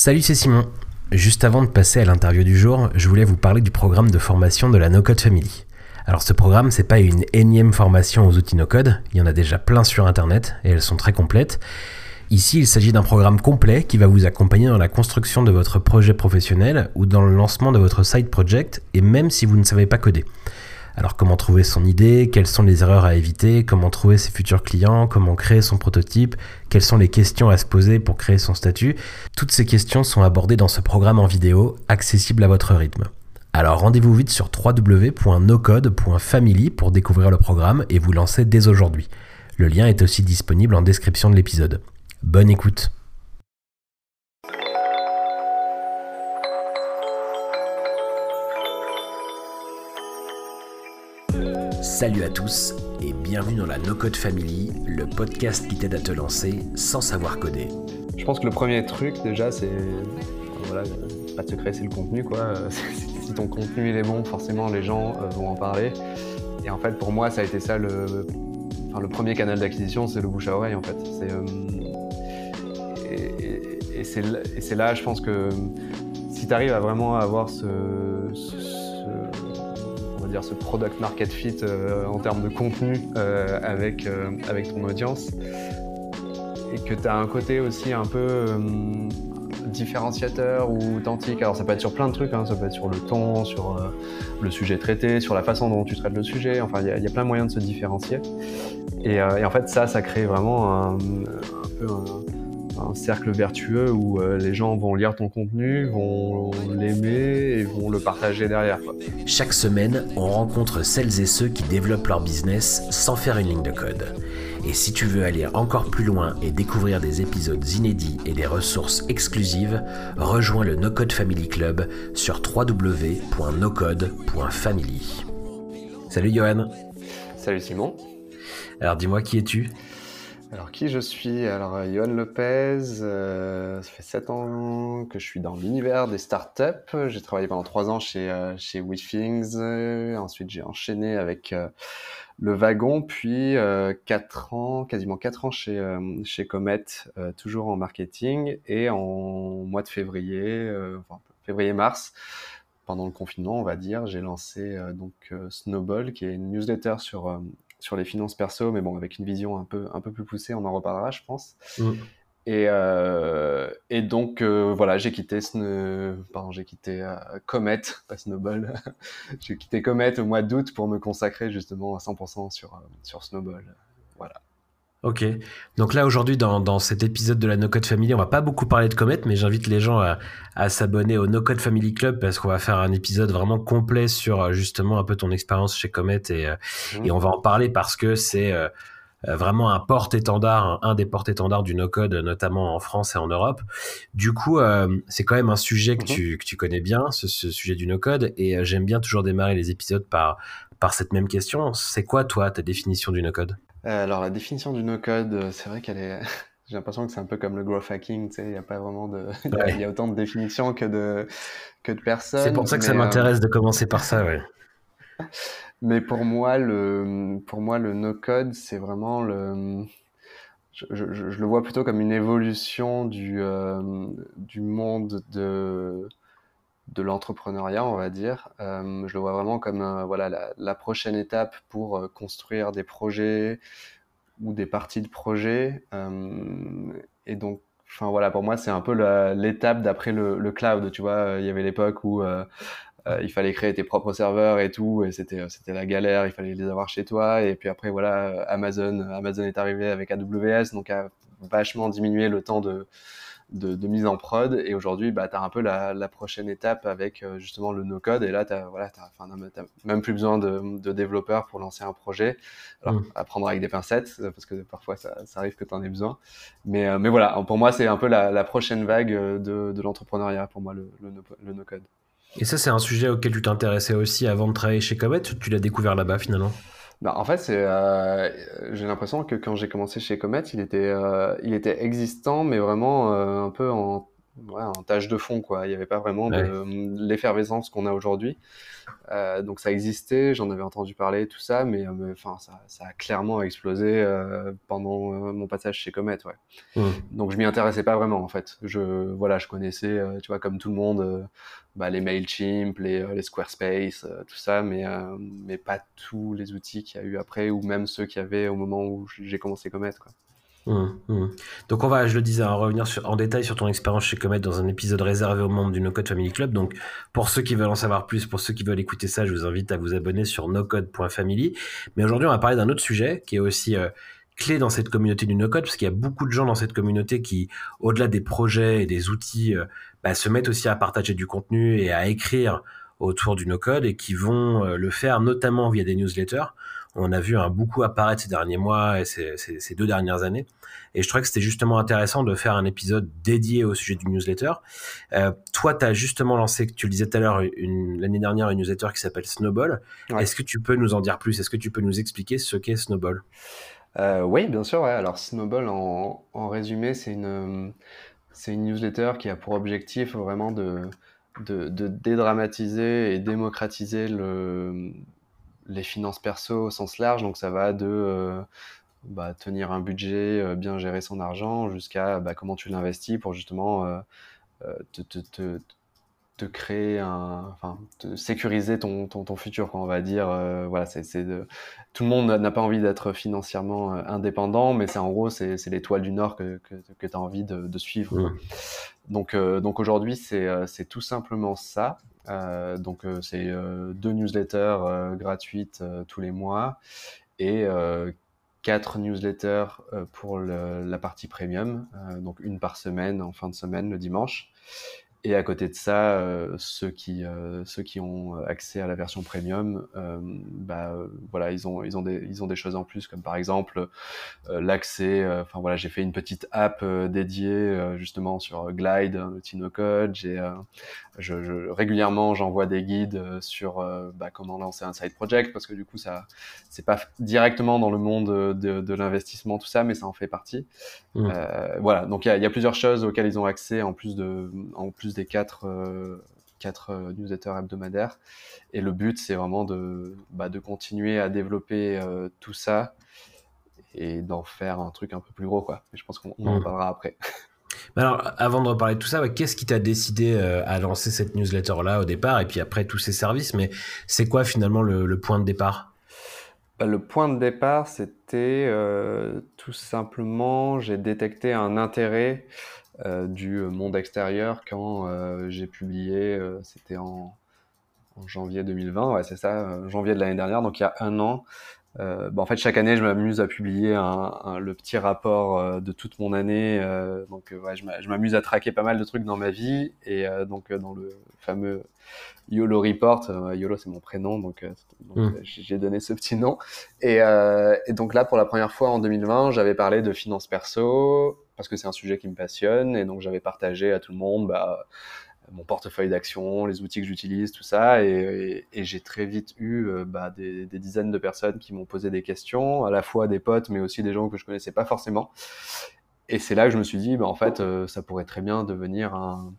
Salut, c'est Simon. Juste avant de passer à l'interview du jour, je voulais vous parler du programme de formation de la No Code Family. Alors ce programme, c'est pas une énième formation aux outils no code, il y en a déjà plein sur internet et elles sont très complètes. Ici, il s'agit d'un programme complet qui va vous accompagner dans la construction de votre projet professionnel ou dans le lancement de votre side project et même si vous ne savez pas coder. Alors comment trouver son idée, quelles sont les erreurs à éviter, comment trouver ses futurs clients, comment créer son prototype, quelles sont les questions à se poser pour créer son statut, toutes ces questions sont abordées dans ce programme en vidéo, accessible à votre rythme. Alors rendez-vous vite sur www.nocode.family pour découvrir le programme et vous lancer dès aujourd'hui. Le lien est aussi disponible en description de l'épisode. Bonne écoute Salut à tous et bienvenue dans la No Code Family, le podcast qui t'aide à te lancer sans savoir coder. Je pense que le premier truc déjà c'est voilà, pas de secret, c'est le contenu quoi. si ton contenu il est bon, forcément les gens euh, vont en parler. Et en fait, pour moi, ça a été ça le, premier canal d'acquisition, c'est le bouche à oreille en fait. Euh, et, c'est là, je pense que si tu arrives à vraiment avoir ce, va dire ce product market fit euh, en termes de contenu avec, avec ton audience, et que tu as un côté aussi un peu différenciateur ou authentique. Alors ça peut être sur plein de trucs, hein. ça peut être sur le ton, sur euh, le sujet traité, sur la façon dont tu traites le sujet. Enfin, il y, a plein de moyens de se différencier. Et, euh, en fait, ça, ça crée vraiment un, peu un, cercle vertueux où euh, les gens vont lire ton contenu, vont l'aimer et vont le partager derrière. Chaque semaine, on rencontre celles et ceux qui développent leur business sans faire une ligne de code. Et si tu veux aller encore plus loin et découvrir des épisodes inédits et des ressources exclusives, rejoins le No Code Family Club sur www.nocode.family. Salut Johan. Salut Simon. Alors dis-moi qui es-tu? Alors qui je suis? Alors euh, Johan Lopez, euh, ça fait 7 ans que je suis dans l'univers des startups. J'ai travaillé pendant 3 ans chez, euh, chez WeThings. ensuite j'ai enchaîné avec le wagon, puis euh, 4 ans, quasiment 4 ans chez, euh, chez Comet, euh, toujours en marketing, et en mois de février, euh, enfin, février-mars, pendant le confinement, on va dire, j'ai lancé donc Snowball, qui est une newsletter sur, sur les finances perso, mais bon, avec une vision un peu, un peu plus poussée, on en reparlera, je pense. Mmh. Et, euh, et donc euh, voilà, j'ai quitté pardon, j'ai quitté euh, Comet, pas Snowball. j'ai quitté Comet au mois d'août pour me consacrer justement à 100% sur sur Snowball. Voilà. Ok. Donc là aujourd'hui dans, dans cet épisode de la No Code Family, on va pas beaucoup parler de Comet, mais j'invite les gens à, à s'abonner au No Code Family Club parce qu'on va faire un épisode vraiment complet sur justement un peu ton expérience chez Comet et, mmh. et on va en parler parce que c'est euh, vraiment un porte-étendard, un, des porte-étendards du no-code, notamment en France et en Europe. Du coup, euh, c'est quand même un sujet que, mhm. tu, que tu connais bien, ce, sujet du no-code, et euh, j'aime bien toujours démarrer les épisodes par, par cette même question. C'est quoi, toi, ta définition du no-code Alors, la définition du no-code, c'est vrai qu'elle est... J'ai l'impression que c'est un peu comme le growth hacking, tu sais, il n'y a pas vraiment de... Il y, a autant de définitions que de, que de personnes. C'est pour ça que ça m'intéresse de commencer par ça, ouais. Mais pour moi, le, pour moi, le no-code, c'est vraiment le. Je, je, je, le vois plutôt comme une évolution du, euh, du monde de, de l'entrepreneuriat, on va dire. Euh, je le vois vraiment comme euh, voilà, la, prochaine étape pour euh, construire des projets ou des parties de projets. Et donc, enfin voilà, pour moi, c'est un peu l'étape d'après le, cloud. Tu vois, il y avait l'époque où il fallait créer tes propres serveurs et tout, et c'était c'était la galère. Il fallait les avoir chez toi. Et puis après voilà, Amazon Amazon est arrivé avec AWS, donc a vachement diminué le temps de de, de, mise en prod. Et aujourd'hui bah tu as un peu la, la, prochaine étape avec euh, justement le no code et là tu voilà t'as même plus besoin de, de, développeurs pour lancer un projet. Alors mm. à prendre avec des pincettes parce que parfois ça, ça arrive que tu en aies besoin. Mais euh, mais voilà pour moi c'est un peu la, la, prochaine vague de, de l'entrepreneuriat pour moi le, le, le no code et ça, c'est un sujet auquel tu t'intéressais aussi avant de travailler chez Comet. Tu l'as découvert là-bas finalement? Bah, en fait, euh, j'ai l'impression que quand j'ai commencé chez Comet, il était, euh, il était existant, mais vraiment euh, un peu en, en tâche de fond, quoi. Il n'y avait pas vraiment de l'effervescence qu'on a aujourd'hui. Euh, donc ça existait, j'en avais entendu parler, tout ça, mais euh, enfin ça, ça, a clairement explosé euh, pendant mon passage chez Comet, ouais. Mmh. Donc je m'y intéressais pas vraiment en fait. Je voilà, je connaissais, tu vois, comme tout le monde, bah, les Mailchimp, les, les Squarespace, tout ça, mais mais pas tous les outils qu'il y a eu après ou même ceux qu'il y avait au moment où j'ai commencé Comet, quoi. Donc on va, je le disais, hein, revenir en détail sur ton expérience chez Comet dans un épisode réservé aux membres du No Code Family Club. Donc pour ceux qui veulent en savoir plus, pour ceux qui veulent écouter ça, je vous invite à vous abonner sur nocode.family. Mais aujourd'hui, on va parler d'un autre sujet qui est aussi euh, clé dans cette communauté du No Code, parce qu'il y a beaucoup de gens dans cette communauté qui, au-delà des projets et des outils, euh, bah, se mettent aussi à partager du contenu et à écrire autour du No Code et qui vont euh, le faire notamment via des newsletters on a vu un beaucoup apparaître ces derniers mois et ces, deux dernières années. Et je trouvais que c'était justement intéressant de faire un épisode dédié au sujet du newsletter. Euh, toi, tu as justement lancé, tu le disais tout à l'heure, l'année dernière, une newsletter qui s'appelle Snowball. Est-ce que tu peux nous en dire plus? Est-ce que tu peux nous expliquer ce qu'est Snowball? Euh, Oui, bien sûr. Alors Snowball, en, résumé, c'est une, c'est une newsletter qui a pour objectif vraiment de, de, de dédramatiser et démocratiser le les finances perso au sens large, donc ça va de euh, bah, tenir un budget, euh, bien gérer son argent, jusqu'à bah, comment tu l'investis pour justement euh, te, créer un, enfin, sécuriser ton, futur, quoi, on va dire. voilà, c'est, de... tout le monde n'a pas envie d'être financièrement indépendant, mais c'est en gros, c'est, l'étoile du Nord que, que, tu as envie de suivre. Donc, donc aujourd'hui, c'est, c'est tout simplement ça. Euh, donc euh, c'est euh, deux newsletters gratuites tous les mois et quatre newsletters pour la partie premium, donc une par semaine en fin de semaine le dimanche. Et à côté de ça, euh, ceux, qui, euh, ceux qui ont accès à la version premium, euh, bah, voilà, ils ont, ils, ont des, ils ont des choses en plus, comme par exemple l'accès. Enfin voilà, j'ai fait une petite app dédiée justement sur Glide, un outil no code. J'ai, je, je, régulièrement, j'envoie des guides sur bah, comment lancer un side project parce que du coup, ça, c'est pas directement dans le monde de, de l'investissement tout ça, mais ça en fait partie. Mmh. voilà, donc il y a, y a, plusieurs choses auxquelles ils ont accès en plus de, en plus des quatre, euh, quatre euh, newsletters hebdomadaires. Et le but, c'est vraiment de, bah, de continuer à développer euh, tout ça et d'en faire un truc un peu plus gros. Quoi. je pense qu'on en mmh. parlera après. alors, avant de reparler de tout ça, qu'est-ce qui t'a décidé à lancer cette newsletter-là au départ et puis après tous ces services? Mais c'est quoi finalement le, point de départ? Bah, Le point de départ, c'était tout simplement, j'ai détecté un intérêt euh, du monde extérieur quand euh, j'ai publié, euh, c'était en, janvier 2020, ouais, c'est ça, janvier de l'année dernière, donc il y a un an. Bah, en fait, chaque année, je m'amuse à publier un, le petit rapport de toute mon année. donc, ouais, je m'amuse à traquer pas mal de trucs dans ma vie. Et donc, dans le fameux YOLO Report, YOLO c'est mon prénom, donc, mmh. j'ai donné ce petit nom. Et, et, donc là, pour la première fois en 2020, j'avais parlé de finances perso, parce que c'est un sujet qui me passionne et donc j'avais partagé à tout le monde bah, mon portefeuille d'actions, les outils que j'utilise, tout ça et, j'ai très vite eu euh, bah, des, dizaines de personnes qui m'ont posé des questions, à la fois des potes mais aussi des gens que je connaissais pas forcément. Et c'est là que je me suis dit, bah, en fait, euh, ça pourrait très bien devenir un,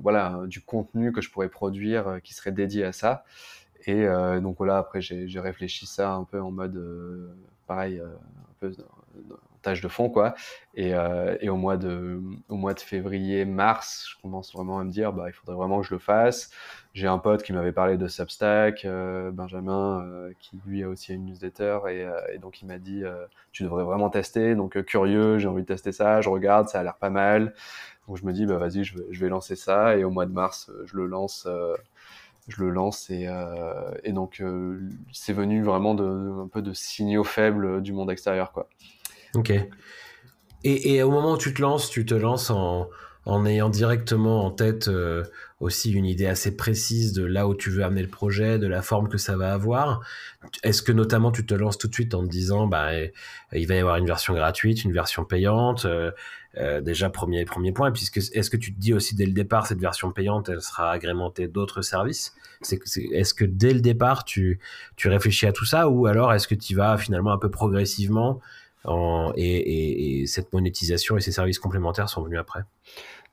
voilà, du contenu que je pourrais produire euh, qui serait dédié à ça. Et donc voilà, après j'ai réfléchi ça un peu en mode pareil, un peu tâche de fond quoi. Et, euh, et, au mois de au mois de février mars je commence vraiment à me dire bah il faudrait vraiment que je le fasse. J'ai un pote qui m'avait parlé de Substack euh, Benjamin euh, qui lui a aussi une newsletter et, et donc il m'a dit tu devrais vraiment tester. Donc curieux j'ai envie de tester ça je regarde ça a l'air pas mal. Donc je me dis bah vas-y je vais, je vais lancer ça et au mois de mars je le lance je le lance et, euh, et donc c'est venu vraiment de, un peu de signaux faibles du monde extérieur quoi. Ok. Et, au moment où tu te lances, tu te lances en, ayant directement en tête euh, aussi une idée assez précise de là où tu veux amener le projet, de la forme que ça va avoir. Est-ce que notamment tu te lances tout de suite en te disant bah il va y avoir une version gratuite, une version payante euh, euh, déjà premier premier point. Est-ce que tu te dis aussi dès le départ cette version payante elle sera agrémentée d'autres services? Est-ce que dès le départ tu tu réfléchis à tout ça ou alors est-ce que tu vas finalement un peu progressivement et, cette monétisation et ces services complémentaires sont venus après?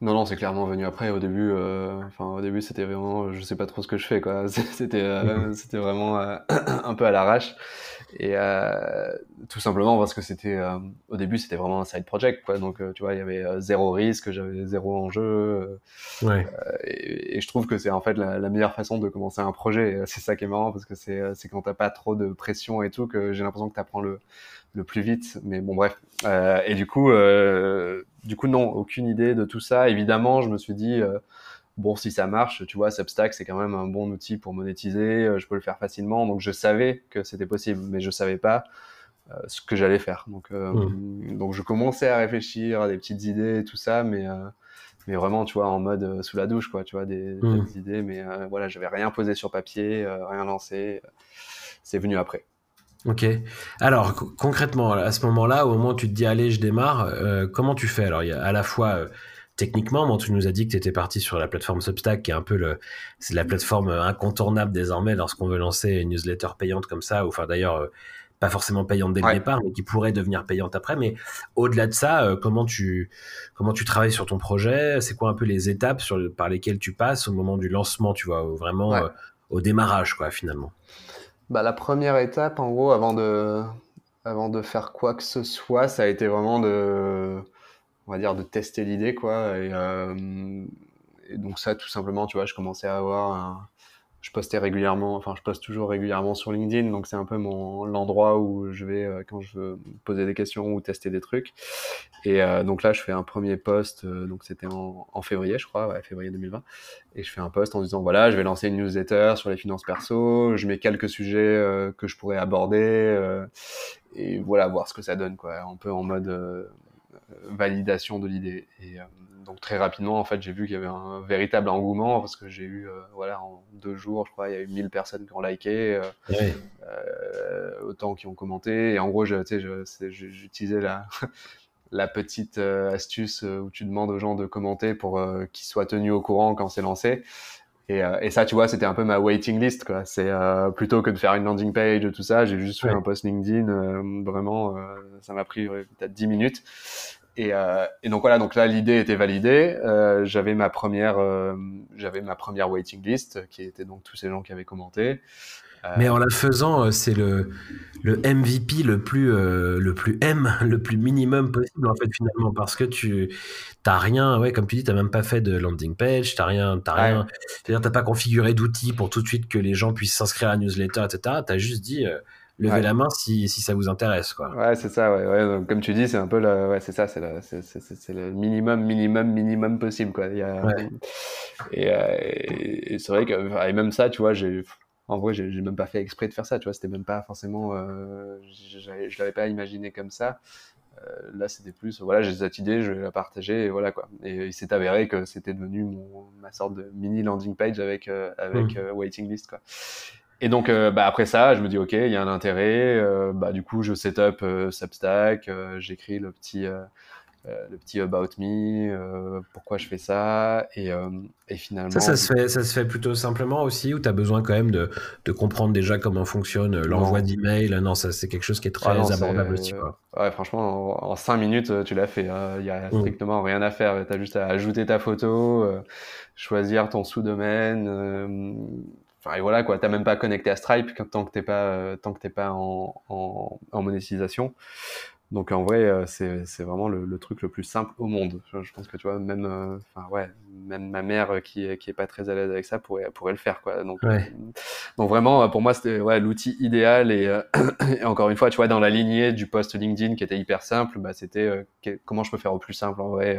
Non, non, c'est clairement venu après. Au début, euh, enfin, au début, c'était vraiment, je sais pas trop ce que je fais, quoi. C'était, euh, c'était vraiment euh, un peu à l'arrache. Et tout simplement parce que c'était, au début, c'était vraiment un side project, quoi. Donc, tu vois, il y avait zéro risque, j'avais zéro enjeu. ouais. Et, et, je trouve que c'est en fait la, la, meilleure façon de commencer un projet. C'est ça qui est marrant parce que c'est, c'est quand t'as pas trop de pression et tout que j'ai l'impression que t'apprends le, le plus vite. Mais bon, bref. Euh, et du coup, euh, du coup, non, aucune idée de tout ça. Évidemment, je me suis dit, euh, bon, si ça marche, tu vois, Substack, c'est quand même un bon outil pour monétiser. je peux le faire facilement. Donc, je savais que c'était possible, mais je savais pas ce que j'allais faire. Donc, mmh. donc, je commençais à réfléchir à des petites idées, tout ça, mais mais vraiment, tu vois, en mode sous la douche, quoi, tu vois, des, mmh. des idées, mais voilà, j'avais rien posé sur papier, rien lancé. C'est venu après. Ok. Alors concrètement, à ce moment-là, au moment où tu te dis allez, je démarre, euh, comment tu fais? Alors il y a à la fois euh, techniquement, bon, tu nous as dit que tu étais parti sur la plateforme Substack, qui est un peu le, c'est la plateforme incontournable désormais lorsqu'on veut lancer une newsletter payante comme ça, ou enfin d'ailleurs euh, pas forcément payante dès le départ, mais qui pourrait devenir payante après. Mais au-delà de ça, comment tu comment tu travailles sur ton projet? C'est quoi un peu les étapes sur, par lesquelles tu passes au moment du lancement, tu vois, vraiment au démarrage, quoi, finalement? Bah, la première étape, en gros, avant de, avant de faire quoi que ce soit, ça a été vraiment de, on va dire, de tester l'idée, quoi. Et, euh, donc ça, tout simplement, tu vois, je commençais à avoir je postais régulièrement, enfin je poste toujours régulièrement sur LinkedIn, donc c'est un peu mon l'endroit où je vais euh, quand je veux poser des questions ou tester des trucs. Et euh, donc là, je fais un premier post, euh, donc c'était en, en, février, je crois, ouais, février 2020, et je fais un post en disant voilà, je vais lancer une newsletter sur les finances perso, je mets quelques sujets que je pourrais aborder et voilà voir ce que ça donne, quoi, un peu en mode validation de l'idée. Et donc très rapidement, en fait, j'ai vu qu'il y avait un véritable engouement parce que j'ai eu, euh, voilà, en deux jours, je crois, il y a eu 1000 personnes qui ont liké, euh, euh, autant qui ont commenté. Et en gros, j'utilisais la, la petite astuce où tu demandes aux gens de commenter pour qu'ils soient tenus au courant quand c'est lancé. Et, et, ça, tu vois, c'était un peu ma waiting list, quoi. C'est plutôt que de faire une landing page, tout ça, j'ai juste fait un post LinkedIn. vraiment, ça m'a pris peut-être 10 minutes. Et, euh, et, donc voilà, donc là l'idée était validée. Euh, j'avais ma première, euh, j'avais ma première waiting list qui était donc tous ces gens qui avaient commenté. Euh, Mais en la faisant, euh, c'est le, le MVP le plus, le plus M, le plus minimum possible en fait finalement parce que tu t'as rien, ouais, comme tu dis, t'as même pas fait de landing page, t'as rien, t'as rien, c'est-à-dire t'as pas configuré d'outils pour tout de suite que les gens puissent s'inscrire à la newsletter, etc. T'as juste dit levez la main si, si, ça vous intéresse. Quoi. Ouais, c'est ça. Ouais, ouais. Donc, comme tu dis, c'est un peu le, ouais, c'est ça, c'est le, c'est, le minimum, minimum, minimum possible. Quoi. Il y a, et, euh, et, c'est vrai que, et même ça, tu vois, j'ai, en vrai, j'ai, même pas fait exprès de faire ça. Tu vois, c'était même pas forcément, euh, je l'avais pas imaginé comme ça. Euh, là, c'était plus, voilà, j'ai cette idée, je vais la partager, et voilà quoi. Et il s'est avéré que c'était devenu mon, ma sorte de mini landing page avec, euh, avec mmh. waiting list quoi. Et donc, euh, bah, après ça, je me dis, OK, il y a un intérêt. Euh, bah, du coup, je set up euh, Substack, j'écris le petit, le petit About Me, pourquoi je fais ça. Et, et finalement. Ça, ça se, fait, ça se fait plutôt simplement aussi, ou tu as besoin quand même de, de, comprendre déjà comment fonctionne l'envoi d'email? Non, ça, c'est quelque chose qui est très ah abordable aussi. Quoi. Ouais, franchement, en, cinq minutes, tu l'as fait. Hein. Il y a mm. strictement rien à faire. Tu as juste à ajouter ta photo, choisir ton sous-domaine et voilà quoi, t'as même pas connecté à Stripe tant que t'es pas euh, tant que t'es pas en, en, en, monétisation. Donc en vrai, euh, c'est vraiment le, le, truc le plus simple au monde. Je, pense que tu vois, même, euh, enfin ouais, même ma mère qui qui est pas très à l'aise avec ça pourrait pourrait le faire quoi. Donc donc vraiment pour moi c'était ouais l'outil idéal et, et, encore une fois tu vois dans la lignée du post LinkedIn qui était hyper simple, bah c'était comment je peux faire au plus simple en vrai.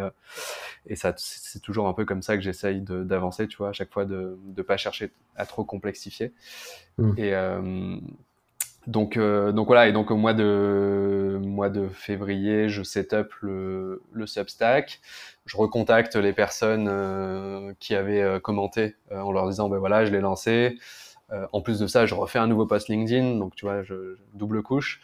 et ça c'est toujours un peu comme ça que j'essaye d'avancer, tu vois, à chaque fois de de pas chercher à trop complexifier. Mmh. Et donc, euh, donc voilà, et donc au mois de, mois de février, je set up le, le Substack. Je recontacte les personnes euh, qui avaient euh, commenté en leur disant, ben voilà, je l'ai lancé. en plus de ça, je refais un nouveau post LinkedIn, donc tu vois, je, double couche.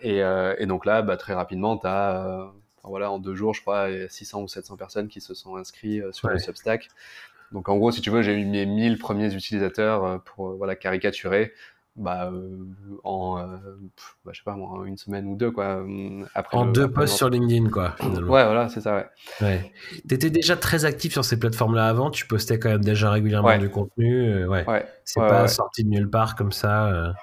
Et, et, donc là, bah, très rapidement, tu as, voilà, en deux jours, je crois, 600 ou 700 personnes qui se sont inscrits sur le Substack. Donc en gros, si tu veux, j'ai eu mes 1000 premiers utilisateurs pour voilà caricaturer bah, en, bah, je sais pas moi, une semaine ou deux, quoi. Après en deux posts sur LinkedIn, quoi. Ouais, voilà, c'est ça, ouais. ouais. T'étais déjà très actif sur ces plateformes-là avant, tu postais quand même déjà régulièrement du contenu, ouais. ouais. C'est pas sorti de nulle part comme ça.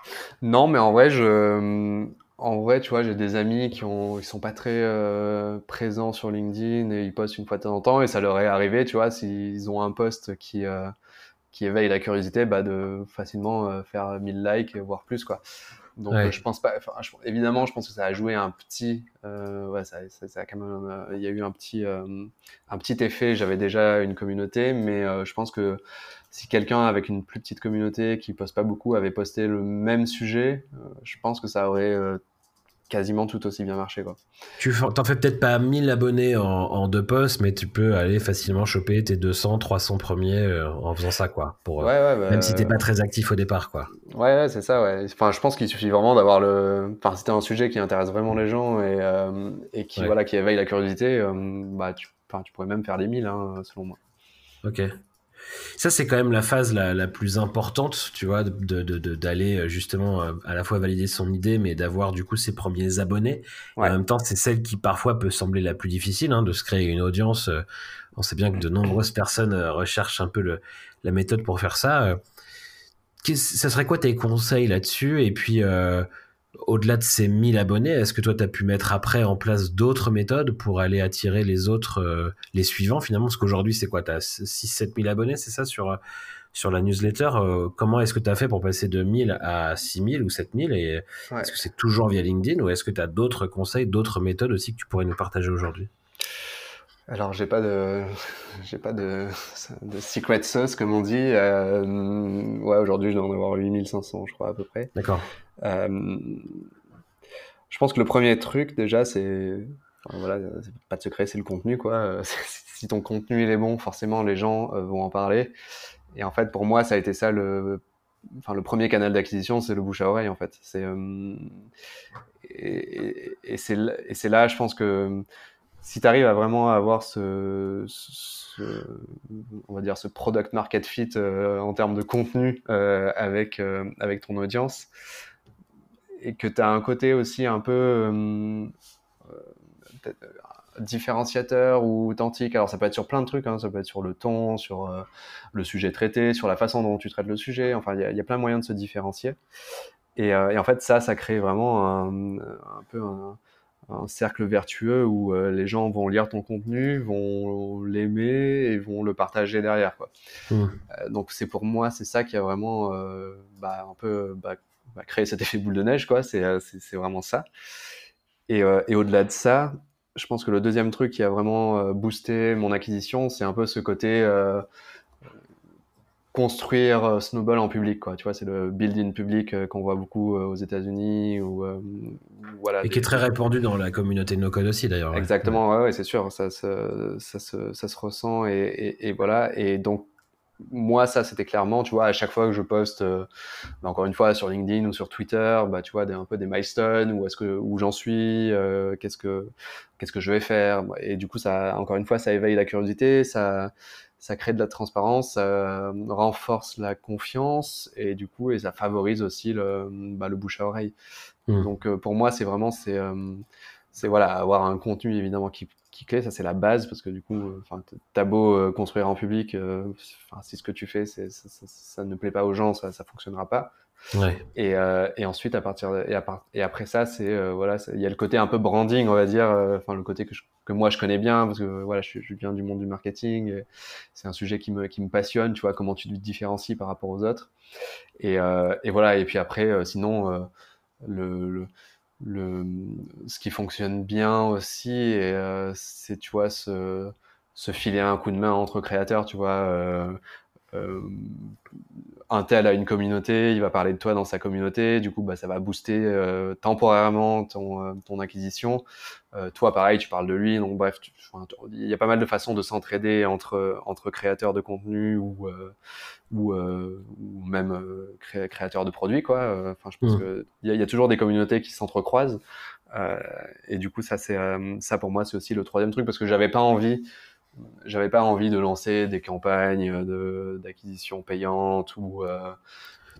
Non, mais en vrai, je, en vrai, tu vois, j'ai des amis qui ont, ils sont pas très euh, présents sur LinkedIn et ils postent une fois de temps en temps et ça leur est arrivé, tu vois, s'ils ont un post qui euh, qui éveille la curiosité, bah de facilement euh, faire 1000 likes voire plus quoi. Donc je pense pas, enfin, évidemment, je pense que ça a joué un petit, ouais, ça, ça, ça, a quand même, il y a eu un petit, un petit effet. J'avais déjà une communauté, mais je pense que si quelqu'un avec une plus petite communauté qui poste pas beaucoup avait posté le même sujet, je pense que ça aurait quasiment tout aussi bien marché. Quoi. Tu t'en fais peut-être pas 1000 abonnés en, deux posts, mais tu peux aller facilement choper tes 200, 300 premiers euh, en faisant ça, quoi. Pour, euh, bah, même si t'es pas très actif au départ, quoi. Ouais, c'est ça, ouais. Enfin, je pense qu'il suffit vraiment d'avoir le. Enfin, si t'as un sujet qui intéresse vraiment les gens et, euh, et qui, voilà, qui éveille la curiosité, bah, tu, tu pourrais même faire les 1000, hein, selon moi. Ok. Ça, c'est quand même la phase la, plus importante, tu vois, d'aller euh, justement euh, à la fois valider son idée, mais d'avoir du coup ses premiers abonnés. En même temps, c'est celle qui parfois peut sembler la plus difficile, hein, de se créer une audience. Euh, on sait bien que de nombreuses personnes recherchent un peu la méthode pour faire ça. Ça serait quoi tes conseils là-dessus? Et puis, au-delà de ces 1000 abonnés, est-ce que toi, tu as pu mettre après en place d'autres méthodes pour aller attirer les autres, euh, les suivants finalement? Parce qu'aujourd'hui, c'est quoi? Tu as 6-7 000 abonnés, c'est ça, sur, sur la newsletter euh, Comment est-ce que tu as fait pour passer de 1000 à 6000 ou 7000 Et est-ce que c'est toujours via LinkedIn ou est-ce que tu as d'autres conseils, d'autres méthodes aussi que tu pourrais nous partager aujourd'hui? Alors j'ai pas de j'ai pas de, de secret sauce comme on dit. Euh, ouais aujourd'hui je dois en avoir 8500 je crois à peu près. D'accord. Euh, je pense que le premier truc déjà c'est voilà pas de secret c'est le contenu quoi. si ton contenu il est bon forcément les gens euh, vont en parler. Et en fait pour moi ça a été ça le enfin le premier canal d'acquisition c'est le bouche à oreille en fait. C'est euh, et, et, et c'est là je pense que si tu arrives à vraiment avoir ce, on va dire ce product market fit euh, en termes de contenu euh, avec, euh, avec ton audience, et que tu as un côté aussi un peu différenciateur ou authentique. Alors ça peut être sur plein de trucs, hein. ça peut être sur le ton, sur le sujet traité, sur la façon dont tu traites le sujet. Enfin, il y, a plein de moyens de se différencier. Et, en fait, ça, ça crée vraiment un, un peu un, un cercle vertueux où euh, les gens vont lire ton contenu, vont l'aimer et vont le partager derrière. Quoi. Mmh. Euh, donc c'est pour moi, c'est ça qui a vraiment euh, bah, un peu bah, bah, créé cet effet boule de neige. Quoi. C'est, c'est, vraiment ça. Et, et au-delà de ça, je pense que le deuxième truc qui a vraiment boosté mon acquisition, c'est un peu ce côté construire euh, Snowball en public, quoi. Tu vois, c'est le build-in public euh, qu'on voit beaucoup euh, aux États-Unis ou voilà. Et qui est très répandu dans la communauté no code aussi, d'ailleurs. Exactement, ouais, ouais, c'est sûr, ça se, ça se, ça se ressent et, et, voilà. Et donc moi, ça, c'était clairement, tu vois, à chaque fois que je poste, bah, encore une fois, sur LinkedIn ou sur Twitter, bah, tu vois, des, un peu des milestones, où est-ce que, où j'en suis, qu'est-ce que, qu'est-ce que je vais faire. Et du coup, ça, encore une fois, ça éveille la curiosité, ça, ça crée de la transparence, ça renforce la confiance et du coup, et ça favorise aussi le, bah, le bouche à oreille. Mmh. Donc, euh, pour moi, c'est vraiment, c'est, euh, c'est voilà, avoir un contenu évidemment qui, qui clé, ça c'est la base parce que du coup, euh, enfin, t'as beau construire en public, si ce que tu fais, c'est, ça, ça, ne plaît pas aux gens, ça, ça fonctionnera pas. Et, euh, et, ensuite, à partir de, et, et, après ça, c'est euh, voilà, il y a le côté un peu branding, on va dire, euh, enfin le côté que, que moi je connais bien parce que voilà, je, viens du monde du marketing. C'est un sujet qui me, qui me passionne, tu vois, comment tu te différencies par rapport aux autres. Et, euh, et voilà. Et puis après, sinon, le, le, le, ce qui fonctionne bien aussi, c'est tu vois se, se filer un coup de main entre créateurs, tu vois. Un tel a une communauté, il va parler de toi dans sa communauté, du coup bah, ça va booster euh, temporairement ton, euh, ton acquisition. Euh, toi pareil, tu parles de lui, donc bref, il y a pas mal de façons de s'entraider entre, entre créateurs de contenu ou, ou, ou, même créateurs de produits. Quoi. Enfin, je pense mmh. qu'il y, y, a toujours des communautés qui s'entrecroisent. et du coup ça, c'est ça pour moi c'est aussi le troisième truc parce que j'avais pas envie j'avais pas envie de lancer des campagnes d'acquisition payante ou. Euh,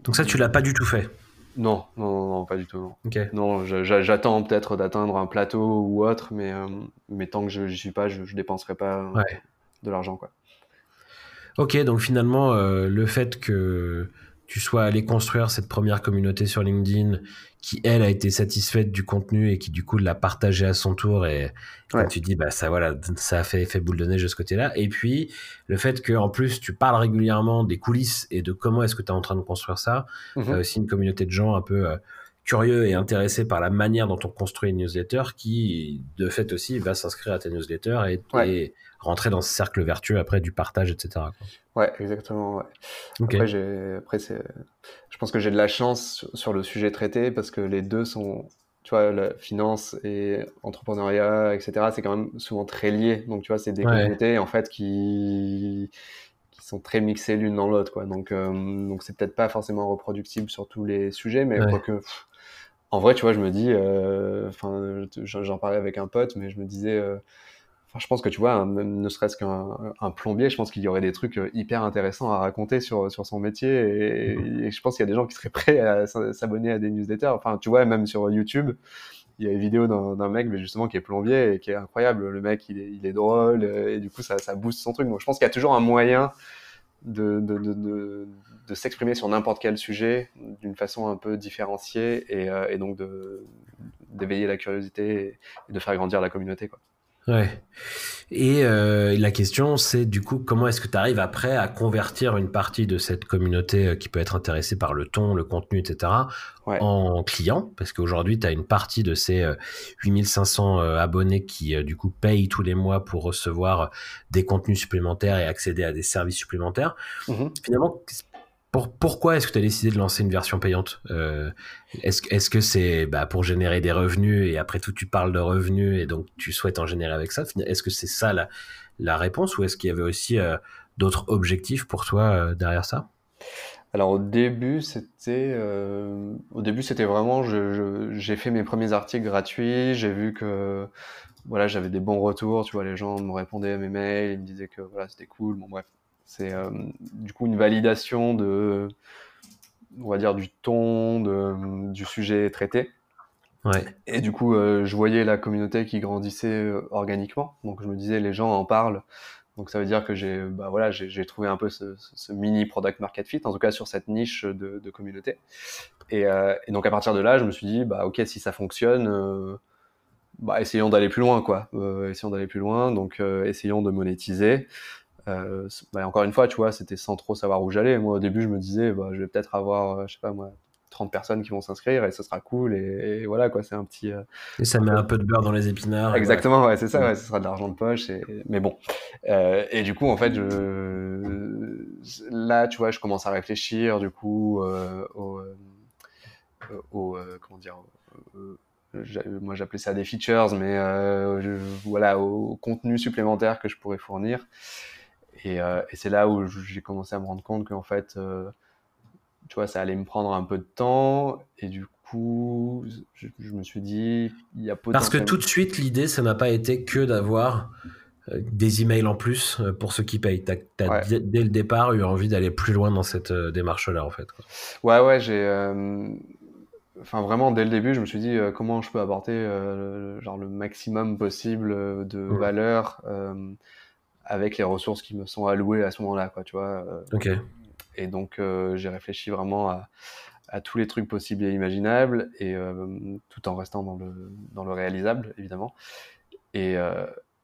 Donc ça, tu l'as pas du tout fait? Non, non, non, pas du tout. Non, non j'attends peut-être d'atteindre un plateau ou autre, mais, euh, mais tant que je n'y suis pas, je ne dépenserai pas de l'argent. quoi. Ok, donc finalement, euh, le fait que tu sois allé construire cette première communauté sur LinkedIn qui elle a été satisfaite du contenu et qui du coup l'a partagé à son tour et tu dis bah ça voilà ça a fait effet boule de neige de ce côté-là. Et puis le fait que en plus tu parles régulièrement des coulisses et de comment est-ce que tu es en train de construire ça mmh aussi une communauté de gens un peu euh, curieux et intéressés par la manière dont on construit une newsletter qui de fait aussi va s'inscrire à ta newsletter et, rentrer dans ce cercle vertueux après du partage etc quoi. Ouais, exactement. Ouais. Après, je pense que j'ai de la chance sur, le sujet traité parce que les deux sont, tu vois, la finance et entrepreneuriat, etc. C'est quand même souvent très lié. Donc, tu vois, c'est des communautés en fait qui sont très mixées l'une dans l'autre, quoi. Donc, euh, donc c'est peut-être pas forcément reproductible sur tous les sujets, mais ouais. que en vrai, tu vois, je me dis, euh, enfin, j'en parlais avec un pote, mais je me disais. Euh, je pense que tu vois, ne serait-ce qu'un plombier, je pense qu'il y aurait des trucs euh, hyper intéressants à raconter sur, son métier. Et, je pense qu'il y a des gens qui seraient prêts à s'abonner à des newsletters. Enfin, tu vois, même sur YouTube, il y a une vidéo d'un mec, mais justement, qui est plombier et qui est incroyable. Le mec, il est, il est drôle et du coup, ça, ça booste son truc. Donc, je pense qu'il y a toujours un moyen de, de, de, s'exprimer sur n'importe quel sujet d'une façon un peu différenciée et, euh, et donc d'éveiller la curiosité et de faire grandir la communauté. Quoi. Ouais. Et euh, la question, c'est du coup, comment est-ce que tu arrives après à convertir une partie de cette communauté euh, qui peut être intéressée par le ton, le contenu, etc., en clients? Parce qu'aujourd'hui, tu as une partie de ces 8500 euh, abonnés qui, du coup, payent tous les mois pour recevoir des contenus supplémentaires et accéder à des services supplémentaires. Mmh Finalement, pourquoi est-ce que tu as décidé de lancer une version payante euh, Est-ce que c'est bah, pour générer des revenus et après tout tu parles de revenus et donc tu souhaites en générer avec ça? Est-ce que c'est ça la, réponse ou est-ce qu'il y avait aussi euh, d'autres objectifs pour toi euh, derrière ça? Alors au début c'était au début c'était vraiment j'ai fait mes premiers articles gratuits j'ai vu que voilà j'avais des bons retours tu vois les gens me répondaient à mes mails ils me disaient que voilà c'était cool bon bref c'est euh, du coup une validation de, on va dire, du ton, de, du sujet traité. Ouais. Et du coup, euh, je voyais la communauté qui grandissait euh, organiquement. Donc, je me disais, les gens en parlent. Donc, ça veut dire que j'ai, bah voilà, j'ai trouvé un peu ce, ce, mini product market fit, en tout cas sur cette niche de, de communauté. Et, euh, et, donc, à partir de là, je me suis dit, bah, ok, si ça fonctionne, euh, bah, essayons d'aller plus loin, quoi. essayons d'aller plus loin. Donc, essayons de monétiser. Euh, bah, encore une fois, tu vois, c'était sans trop savoir où j'allais. Moi, au début, je me disais, bah, je vais peut-être avoir, euh, je sais pas moi, 30 personnes qui vont s'inscrire et ce sera cool. Et, voilà, quoi, c'est un petit. Euh, et ça met un peu de beurre dans les épinards. Exactement, ouais, c'est ça, ouais, ce sera de l'argent de poche. Et... Mais bon. Euh, et du coup, en fait, je... là, tu vois, je commence à réfléchir, du coup, euh, au. au comment dire moi j'appelais ça des features, mais voilà, au contenu supplémentaire que je pourrais fournir. Euh, et, c'est là où j'ai commencé à me rendre compte qu'en fait, euh, tu vois, ça allait me prendre un peu de temps. Et du coup, je, me suis dit, il y a Parce que tout de suite, l'idée, ça n'a pas été que d'avoir euh, des emails en plus pour ceux qui payent. Tu as, dès le départ eu envie d'aller plus loin dans cette démarche-là, en fait. Ouais, ouais, j'ai. Enfin, vraiment, dès le début, je me suis dit comment je peux apporter genre, le maximum possible de valeur avec les ressources qui me sont allouées à ce moment-là, quoi, tu vois. Euh. Ok. Et donc, euh, j'ai réfléchi vraiment à, à, tous les trucs possibles et imaginables, et euh, tout en restant dans le, dans le réalisable, évidemment. Et,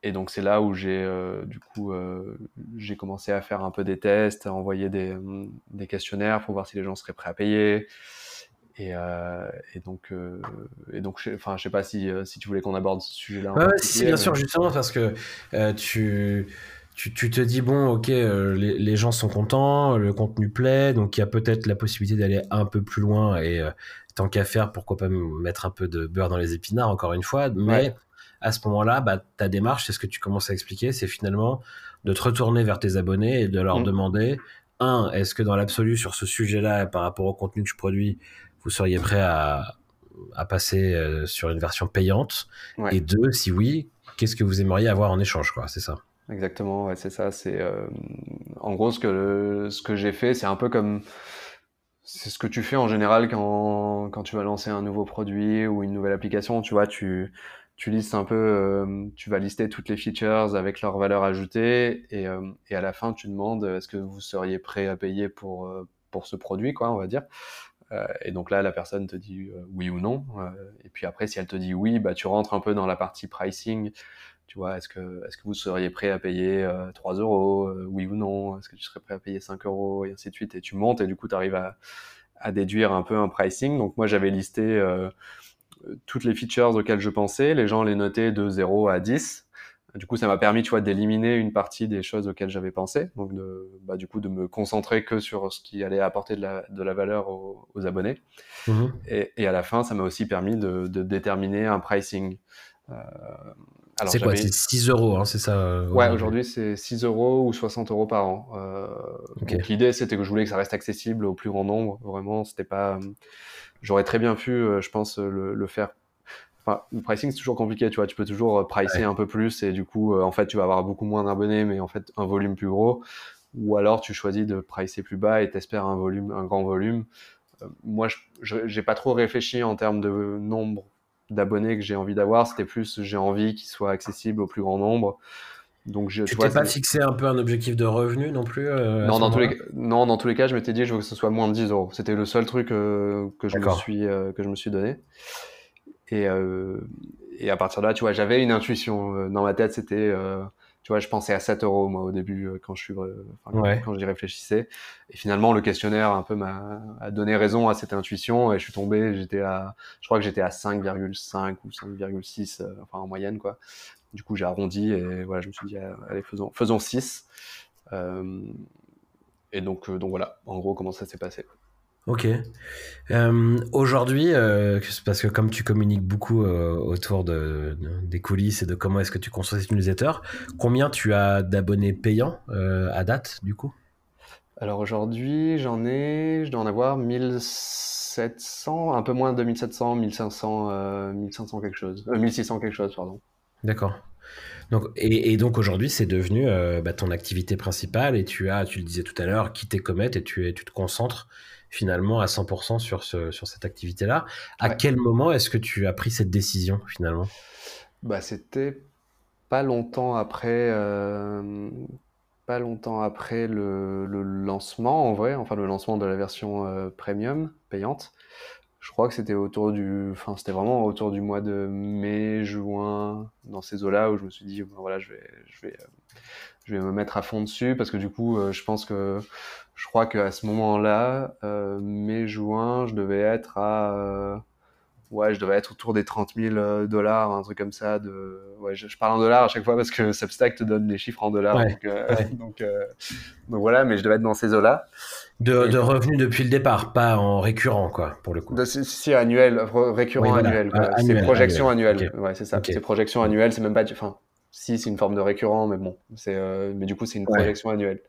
et donc, c'est là où j'ai, du coup, j'ai commencé à faire un peu des tests, à envoyer des, des questionnaires pour voir si les gens seraient prêts à payer. Et, euh, et, donc, euh, et donc, enfin, je sais pas si, si tu voulais qu'on aborde ce sujet-là. Ouais, si, bien sûr, justement, parce que tu, tu, tu, te dis bon, ok, les, les, gens sont contents, le contenu plaît, donc il y a peut-être la possibilité d'aller un peu plus loin et tant qu'à faire, pourquoi pas mettre un peu de beurre dans les épinards, encore une fois. Mais à ce moment-là, bah, ta démarche, c'est ce que tu commences à expliquer, c'est finalement de te retourner vers tes abonnés et de leur mmh. demander un, est-ce que dans l'absolu sur ce sujet-là, par rapport au contenu que je produis, vous seriez prêt à, à passer euh, sur une version payante? Et deux, si oui, qu'est-ce que vous aimeriez avoir en échange quoi? C'est ça. Exactement, ouais, c'est ça. C'est euh, en gros ce que ce que j'ai fait, c'est un peu comme c'est ce que tu fais en général quand, quand tu vas lancer un nouveau produit ou une nouvelle application. Tu vois, tu, tu listes un peu, euh, tu vas lister toutes les features avec leur valeur ajoutée et, euh, et à la fin, tu demandes est-ce que vous seriez prêt à payer pour, pour ce produit, quoi, on va dire. Et donc là, la personne te dit oui ou non. et puis après, si elle te dit oui, bah, tu rentres un peu dans la partie pricing. Tu vois, est-ce que, est-ce que vous seriez prêt à payer 3 euros, oui ou non? Est-ce que tu serais prêt à payer 5 euros? Et ainsi de suite. Et tu montes et du coup, tu arrives à, à, déduire un peu un pricing. Donc moi, j'avais listé euh, toutes les features auxquelles je pensais. Les gens les notaient de 0 à 10. Du coup, ça m'a permis, tu vois, d'éliminer une partie des choses auxquelles j'avais pensé. Donc, de, bah, du coup, de me concentrer que sur ce qui allait apporter de la, de la valeur aux, aux abonnés. Mmh. Et, et, à la fin, ça m'a aussi permis de, de déterminer un pricing. Euh, c'est quoi C'est 6 euros, hein, c'est ça euh, Ouais, aujourd'hui c'est 6 euros ou 60 euros par an. Euh, Donc l'idée c'était que je voulais que ça reste accessible au plus grand nombre. Vraiment, c'était pas. J'aurais très bien pu, je pense, le, le faire. Enfin, le pricing c'est toujours compliqué, tu vois. Tu peux toujours pricer un peu plus et du coup, en fait, tu vas avoir beaucoup moins d'abonnés, mais en fait un volume plus gros. Ou alors tu choisis de pricer plus bas et t'espères un volume, un grand volume. moi, je j'ai pas trop réfléchi en termes de nombre d'abonnés que j'ai envie d'avoir, c'était plus j'ai envie qu'il soit accessible au plus grand nombre. Donc je, tu t'es pas fixé un peu un objectif de revenu non plus euh, non, dans tous les, non, dans tous les cas, je m'étais dit je veux que ce soit moins de 10 euros. C'était le seul truc euh, que, je me suis, euh, que je me suis donné. Et, et à partir de là, tu vois, j'avais une intuition. Dans ma tête, c'était tu vois, je pensais à 7 euros moi au début euh, quand je suis quand j'y réfléchissais. Et finalement, le questionnaire un peu m'a a donné raison à cette intuition et je suis tombé. J'étais à, je crois que j'étais à 5,5 ou 5,6 euh, enfin en moyenne quoi. Du coup, j'ai arrondi et voilà, je me suis dit allez faisons faisons 6. Euh, et donc donc voilà, en gros comment ça s'est passé. Ok. Euh, Aujourd'hui, euh, parce que comme tu communiques beaucoup euh, autour de, des coulisses et de comment est-ce que tu construis cette newsletter, combien tu as d'abonnés payants euh, à date du coup? Alors aujourd'hui, j'en ai, je dois en avoir 1700, un peu moins de 1700, 1500, 1500 quelque chose, 1600 quelque chose, pardon. D'accord. Donc, et, et, donc aujourd'hui, c'est devenu bah, ton activité principale et tu as, tu le disais tout à l'heure, quitté Comet et tu, tu te concentres finalement à 100% sur, ce, sur cette activité-là. À quel moment est-ce que tu as pris cette décision finalement? Bah, C'était pas longtemps après, euh, pas longtemps après le, le, lancement en vrai, enfin le lancement de la version euh, premium payante. Je crois que c'était autour du, enfin c'était vraiment autour du mois de mai, juin, dans ces eaux-là où je me suis dit voilà je vais, je vais, euh, je vais me mettre à fond dessus parce que du coup je pense que je crois qu'à ce moment-là, euh, mai-juin, je devais être à. Euh, ouais, je devais être autour des 30 000 euh, dollars, un truc comme ça. De, ouais, je, parle en dollars à chaque fois parce que Substack te donne les chiffres en dollars. donc, donc, donc, voilà, mais je devais être dans ces eaux-là. De, de, revenus depuis le départ, pas en récurrent, quoi, pour le coup. si, annuel, récurrent annuel. c'est projection annuelle. Ouais, c'est ça. C'est projection annuelle, c'est même pas. Enfin, si, c'est une forme de récurrent, mais bon, c'est, mais du coup, c'est une projection annuelle.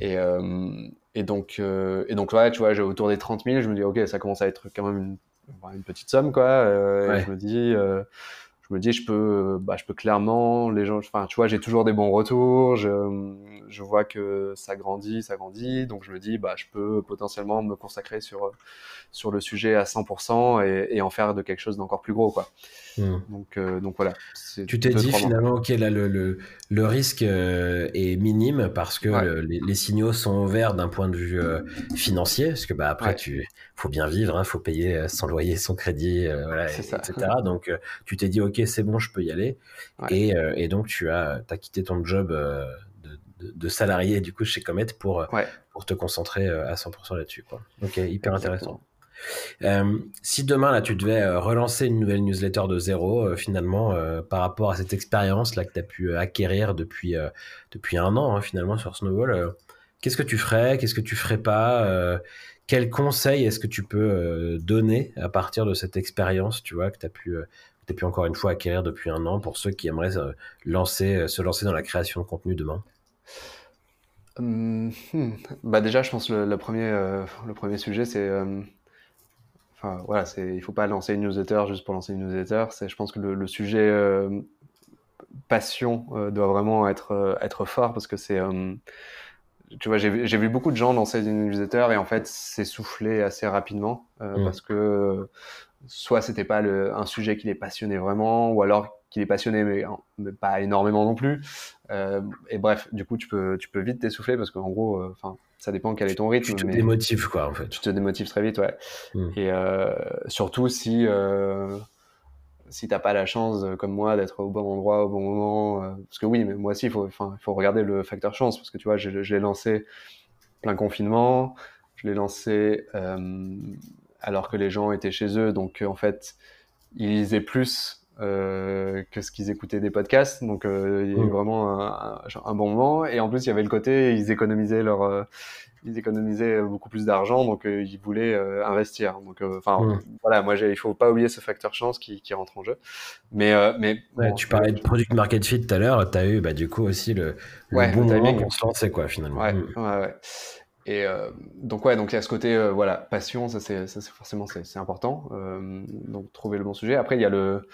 Et, euh, et donc, euh, et donc ouais, tu vois, autour des 30 000, je me dis, ok, ça commence à être quand même une, une petite somme, quoi. Euh, et je me dis, je me dis, je peux, bah, je peux clairement, les gens, enfin, tu vois, j'ai toujours des bons retours, je, je vois que ça grandit, ça grandit, donc je me dis, bah, je peux potentiellement me consacrer sur, sur le sujet à 100% et, et en faire de quelque chose d'encore plus gros, quoi. Hmm. Donc, euh, donc voilà. Tu t'es dit finalement, ok, là le, le, le risque euh, est minime parce que les, les, signaux sont verts d'un point de vue euh, financier, parce que bah après tu faut bien vivre, il hein, faut payer son loyer, son crédit, voilà, etc. Donc tu t'es dit, ok, c'est bon, je peux y aller, et, et, donc tu as, as quitté ton job de, de, salarié du coup chez Comet pour pour te concentrer à 100% là-dessus. Ok, hyper intéressant. Euh, si demain, là, tu devais euh, relancer une nouvelle newsletter de zéro, euh, finalement, par rapport à cette expérience là que tu as pu acquérir depuis, depuis un an, hein, finalement, sur Snowball, qu'est-ce que tu ferais? Qu'est-ce que tu ferais pas? Quels conseils est-ce que tu peux donner à partir de cette expérience, tu vois, que tu as pu pu encore une fois acquérir depuis un an pour ceux qui aimeraient lancer, se lancer dans la création de contenu demain? Hum, hmm. bah déjà, je pense que le premier, le premier sujet, c'est Enfin, voilà, c'est, il faut pas lancer une newsletter juste pour lancer une newsletter. C'est, je pense que le, sujet euh, passion euh, doit vraiment être, euh, être fort parce que c'est, tu vois, j'ai vu beaucoup de gens lancer des newsletters et en fait s'essouffler assez rapidement parce que soit c'était pas le, un sujet qui les passionnait vraiment, ou alors qu'il est passionné mais, mais, pas énormément non plus. Et bref, du coup, tu peux, tu peux vite t'essouffler parce qu'en gros, enfin, ça dépend quel est ton rythme. Tu te démotives quoi en fait. Tu te démotives très vite, ouais. Mm. Et euh, surtout si si t'as pas la chance, comme moi, d'être au bon endroit au bon moment, euh, parce que oui, mais moi aussi, il faut, regarder le facteur chance, parce que tu vois, je, je l'ai lancé plein confinement, je l'ai lancé euh, alors que les gens étaient chez eux, donc en fait, ils lisaient plus euh, que ce qu'ils écoutaient des podcasts, donc euh, il y a eu vraiment un, un, bon moment, et en plus, il y avait le côté, ils économisaient leur euh, ils économisaient beaucoup plus d'argent, donc ils voulaient investir. Donc, enfin, voilà, moi, il faut pas oublier ce facteur chance qui, qui rentre en jeu. Mais, mais tu parlais de product market fit tout à l'heure, tu as eu bah, du coup aussi le, le bon moment pour se lancer, quoi, finalement. Ouais, ouais, ouais. Et donc ouais, donc il y a ce côté voilà passion, ça c'est forcément c'est important. donc trouver le bon sujet. Après il y a le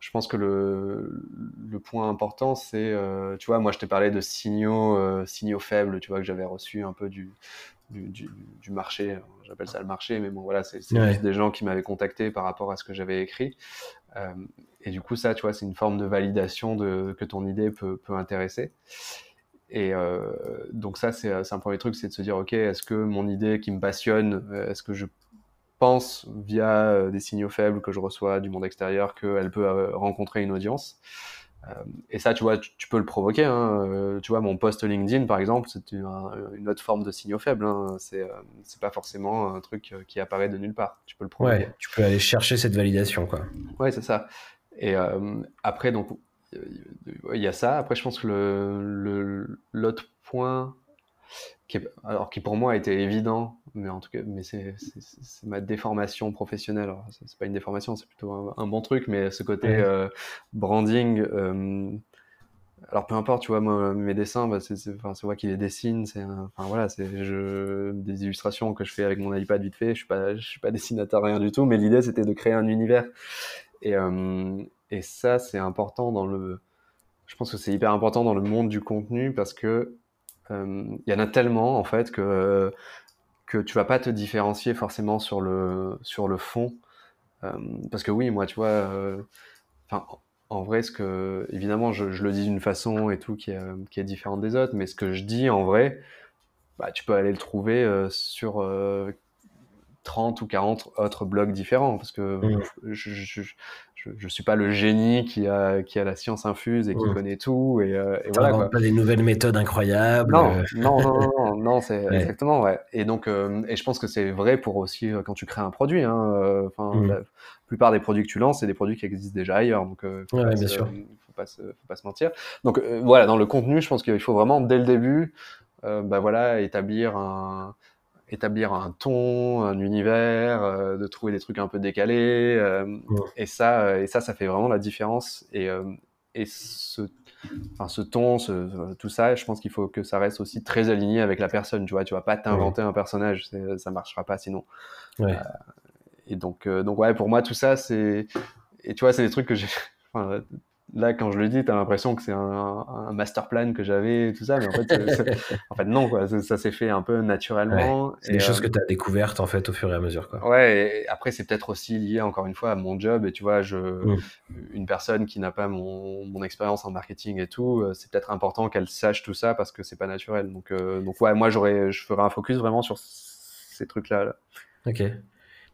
je pense que le, le point important, c'est, euh, tu vois, moi je t'ai parlé de signaux, euh, signaux faibles, tu vois, que j'avais reçu un peu du, du, du, du marché, j'appelle ça le marché, mais bon voilà, c'est juste des gens qui m'avaient contacté par rapport à ce que j'avais écrit. Euh, et du coup, ça, tu vois, c'est une forme de validation de, que ton idée peut, peut intéresser. Et euh, donc ça, c'est un premier truc, c'est de se dire, ok, est-ce que mon idée qui me passionne, est-ce que je pense via euh, des signaux faibles que je reçois du monde extérieur qu'elle peut euh, rencontrer une audience? Euh, et ça, tu vois, tu, peux le provoquer. Hein. tu vois, mon post LinkedIn, par exemple, c'est une, autre forme de signaux faibles. Hein. C'est pas forcément un truc qui apparaît de nulle part. Tu peux le provoquer. Ouais, tu peux aller chercher cette validation, quoi. Ouais, c'est ça. Et après, donc, il y a ça. Après, je pense que l'autre le, point qui alors qui pour moi a été évident, mais en tout cas, mais c'est ma déformation professionnelle. C'est pas une déformation, c'est plutôt un, bon truc, mais ce côté euh, branding. Euh, alors peu importe, tu vois, moi, mes dessins, bah, c'est moi qui les dessine, c'est enfin voilà, c'est des illustrations que je fais avec mon iPad vite fait. Je suis pas, je suis pas dessinateur rien du tout, mais l'idée c'était de créer un univers. Et, euh, et ça, c'est important dans le. Je pense que c'est hyper important dans le monde du contenu parce que euh, il y en a tellement en fait que que tu vas pas te différencier forcément sur le sur le fond euh, parce que oui moi tu vois euh, enfin en vrai ce que évidemment je, je le dis d'une façon et tout qui est, qui est différente des autres mais ce que je dis en vrai bah, tu peux aller le trouver sur 30 ou 40 autres blogs différents parce que mmh. je, je, je, je, suis pas le génie qui a, qui a la science infuse et qui mmh. connaît tout et, euh, et voilà pas des nouvelles méthodes incroyables non non non non, non, c'est exactement ouais. Et donc euh, et je pense que c'est vrai pour aussi euh, quand tu crées un produit hein, mmh. la plupart des produits que tu lances c'est des produits qui existent déjà ailleurs donc faut ouais, bien sûr. faut pas se, faut pas se mentir. Donc voilà dans le contenu je pense qu'il faut vraiment dès le début bah voilà établir un établir un ton, un univers, euh, de trouver des trucs un peu décalés. Euh, et ça, euh, et ça, ça fait vraiment la différence. Et, et ce, enfin, ce ton, ce, tout ça, je pense qu'il faut que ça reste aussi très aligné avec la personne. Tu vois, tu vas pas t'inventer un personnage, ça marchera pas sinon. Ouais. et donc, donc ouais, pour moi, tout ça, c'est, et tu vois, c'est des trucs que j'ai. Enfin, là, quand je le dis, tu as l'impression que c'est un, un, master plan que j'avais et tout ça, mais en fait, en fait non, quoi. Ça, s'est fait un peu naturellement. c'est des choses euh, que tu as découvertes en fait au fur et à mesure. Quoi. Ouais, et après, c'est peut-être aussi lié encore une fois à mon job. Et tu vois, je, mm. une personne qui n'a pas mon, mon expérience en marketing et tout, euh, c'est peut-être important qu'elle sache tout ça parce que c'est pas naturel. Donc, euh, donc ouais, moi, je ferais un focus vraiment sur ces trucs-là. Là. Ok.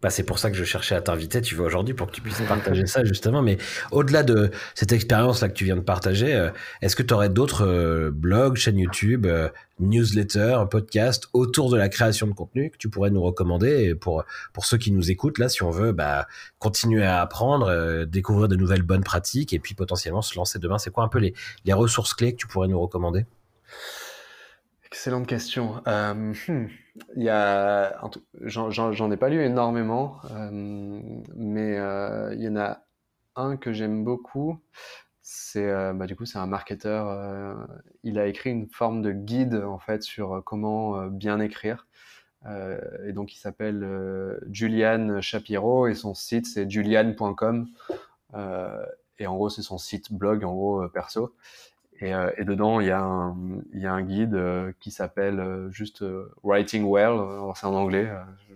Bah, c'est pour ça que je cherchais à t'inviter, tu vois, aujourd'hui, pour que tu puisses partager ça, justement. Mais au-delà de cette expérience-là que tu viens de partager, euh, est-ce que tu aurais d'autres euh, blogs, chaînes YouTube, euh, newsletters, podcasts autour de la création de contenu que tu pourrais nous recommander? Pour, pour ceux qui nous écoutent, là, si on veut bah, continuer à apprendre, découvrir de nouvelles bonnes pratiques et puis potentiellement se lancer demain C'est quoi un peu les, les ressources clés que tu pourrais nous recommander? Excellente question. Euh, hmm, j'en ai pas lu énormément, euh, mais euh, il y en a un que j'aime beaucoup. C'est, bah, du coup, c'est un marketeur. il a écrit une forme de guide en fait sur comment bien écrire. et donc, il s'appelle Julian Shapiro et son site c'est julian.com. et en gros, c'est son site blog en gros perso. Et, et, dedans, il y a un, il y a un guide qui s'appelle juste Writing Well. c'est en anglais,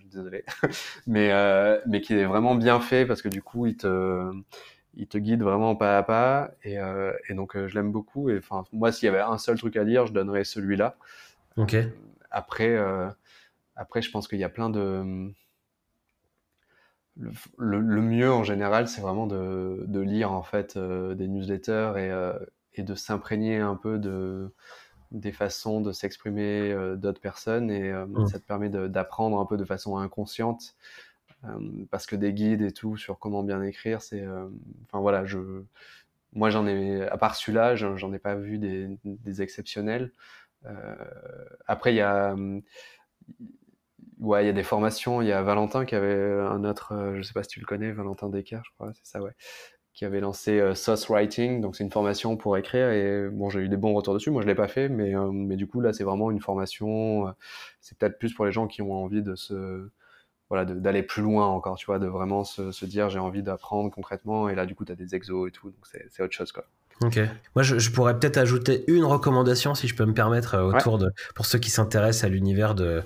désolé, mais mais qui est vraiment bien fait parce que du coup, il te il te guide vraiment pas à pas et, et donc je l'aime beaucoup. Et enfin, moi, s'il y avait un seul truc à lire, je donnerais celui-là. Ok. après, après, je pense qu'il y a plein de le, mieux en général, c'est vraiment de, de, lire en fait euh, des newsletters et, euh, et de s'imprégner un peu de des façons de s'exprimer euh, d'autres personnes et mmh. ça te permet d'apprendre un peu de façon inconsciente parce que des guides et tout sur comment bien écrire, c'est enfin voilà, je moi j'en ai à part celui-là, j'en ai pas vu des, des exceptionnels. après il y a Ouais, il y a des formations. Il y a Valentin qui avait un autre, euh, je sais pas si tu le connais, Valentin Decker, je crois, c'est ça, ouais, qui avait lancé euh, Sauce Writing. Donc c'est une formation pour écrire et bon, j'ai eu des bons retours dessus. Moi, je l'ai pas fait, mais euh, mais du coup là, c'est vraiment une formation. c'est peut-être plus pour les gens qui ont envie de se voilà, d'aller plus loin encore, tu vois, de vraiment se, se dire j'ai envie d'apprendre concrètement. Et là, du coup, tu as des exos et tout, donc c'est autre chose, quoi. Ok. Moi, je, je pourrais peut-être ajouter une recommandation, si je peux me permettre, autour de, pour ceux qui s'intéressent à l'univers de,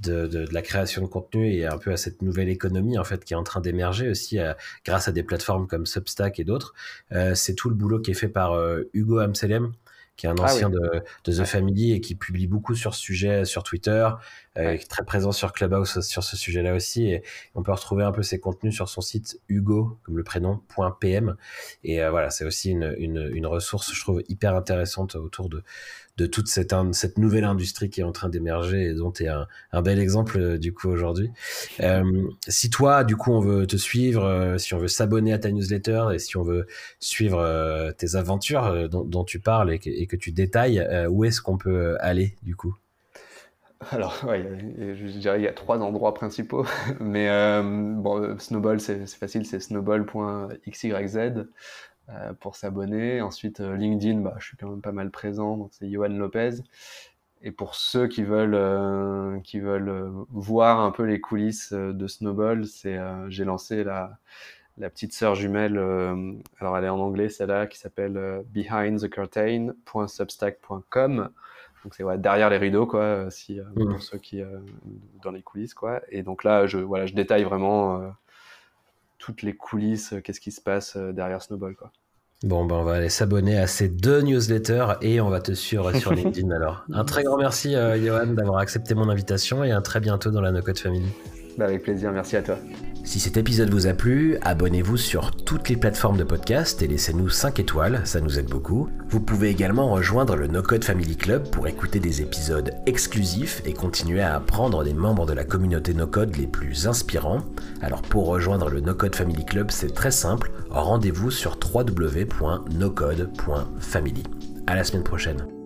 de, de, de, la création de contenu et un peu à cette nouvelle économie en fait qui est en train d'émerger aussi euh, grâce à des plateformes comme Substack et d'autres. Euh, c'est tout le boulot qui est fait par euh, Hugo Amselem qui est un ah ancien de, de, The Family et qui publie beaucoup sur ce sujet sur Twitter, euh, qui est très présent sur Clubhouse sur ce sujet-là aussi. Et on peut retrouver un peu ses contenus sur son site Hugo, comme le prénom, .pm. Et voilà, c'est aussi une, une, une, ressource, je trouve, hyper intéressante autour de, de toute cette, nouvelle industrie qui est en train d'émerger et dont tu es un, un, bel exemple euh, du coup aujourd'hui. Euh, si toi, du coup, on veut te suivre, euh, si on veut s'abonner à ta newsletter et si on veut suivre tes aventures dont, tu parles et que, tu détailles, où est-ce qu'on peut aller du coup? Alors, ouais, je dirais qu'il y a trois endroits principaux, mais bon, Snowball, c'est facile, c'est snowball.xyz. Euh, pour s'abonner. Ensuite, euh, LinkedIn, bah, je suis quand même pas mal présent, donc c'est Johan Lopez. Et pour ceux qui veulent, euh, qui veulent voir un peu les coulisses de Snowball, c'est j'ai lancé la, la petite sœur jumelle, alors elle est en anglais celle-là, qui s'appelle behindthecurtain.substack.com. Donc c'est ouais, derrière les rideaux quoi, si mmh. pour ceux qui dans les coulisses quoi. Et donc là, je voilà, je détaille vraiment toutes les coulisses, qu'est-ce qui se passe derrière Snowball quoi. Bon, ben on va aller s'abonner à ces deux newsletters et on va te suivre sur LinkedIn alors. Un très grand merci, euh, Johan, d'avoir accepté mon invitation et à très bientôt dans la No Code Family. Bah avec plaisir, merci à toi. Si cet épisode vous a plu, abonnez-vous sur toutes les plateformes de podcast et laissez-nous 5 étoiles, ça nous aide beaucoup. Vous pouvez également rejoindre le No Code Family Club pour écouter des épisodes exclusifs et continuer à apprendre des membres de la communauté No Code les plus inspirants. Alors pour rejoindre le No Code Family Club, c'est très simple, rendez-vous sur www.nocode.family. À la semaine prochaine.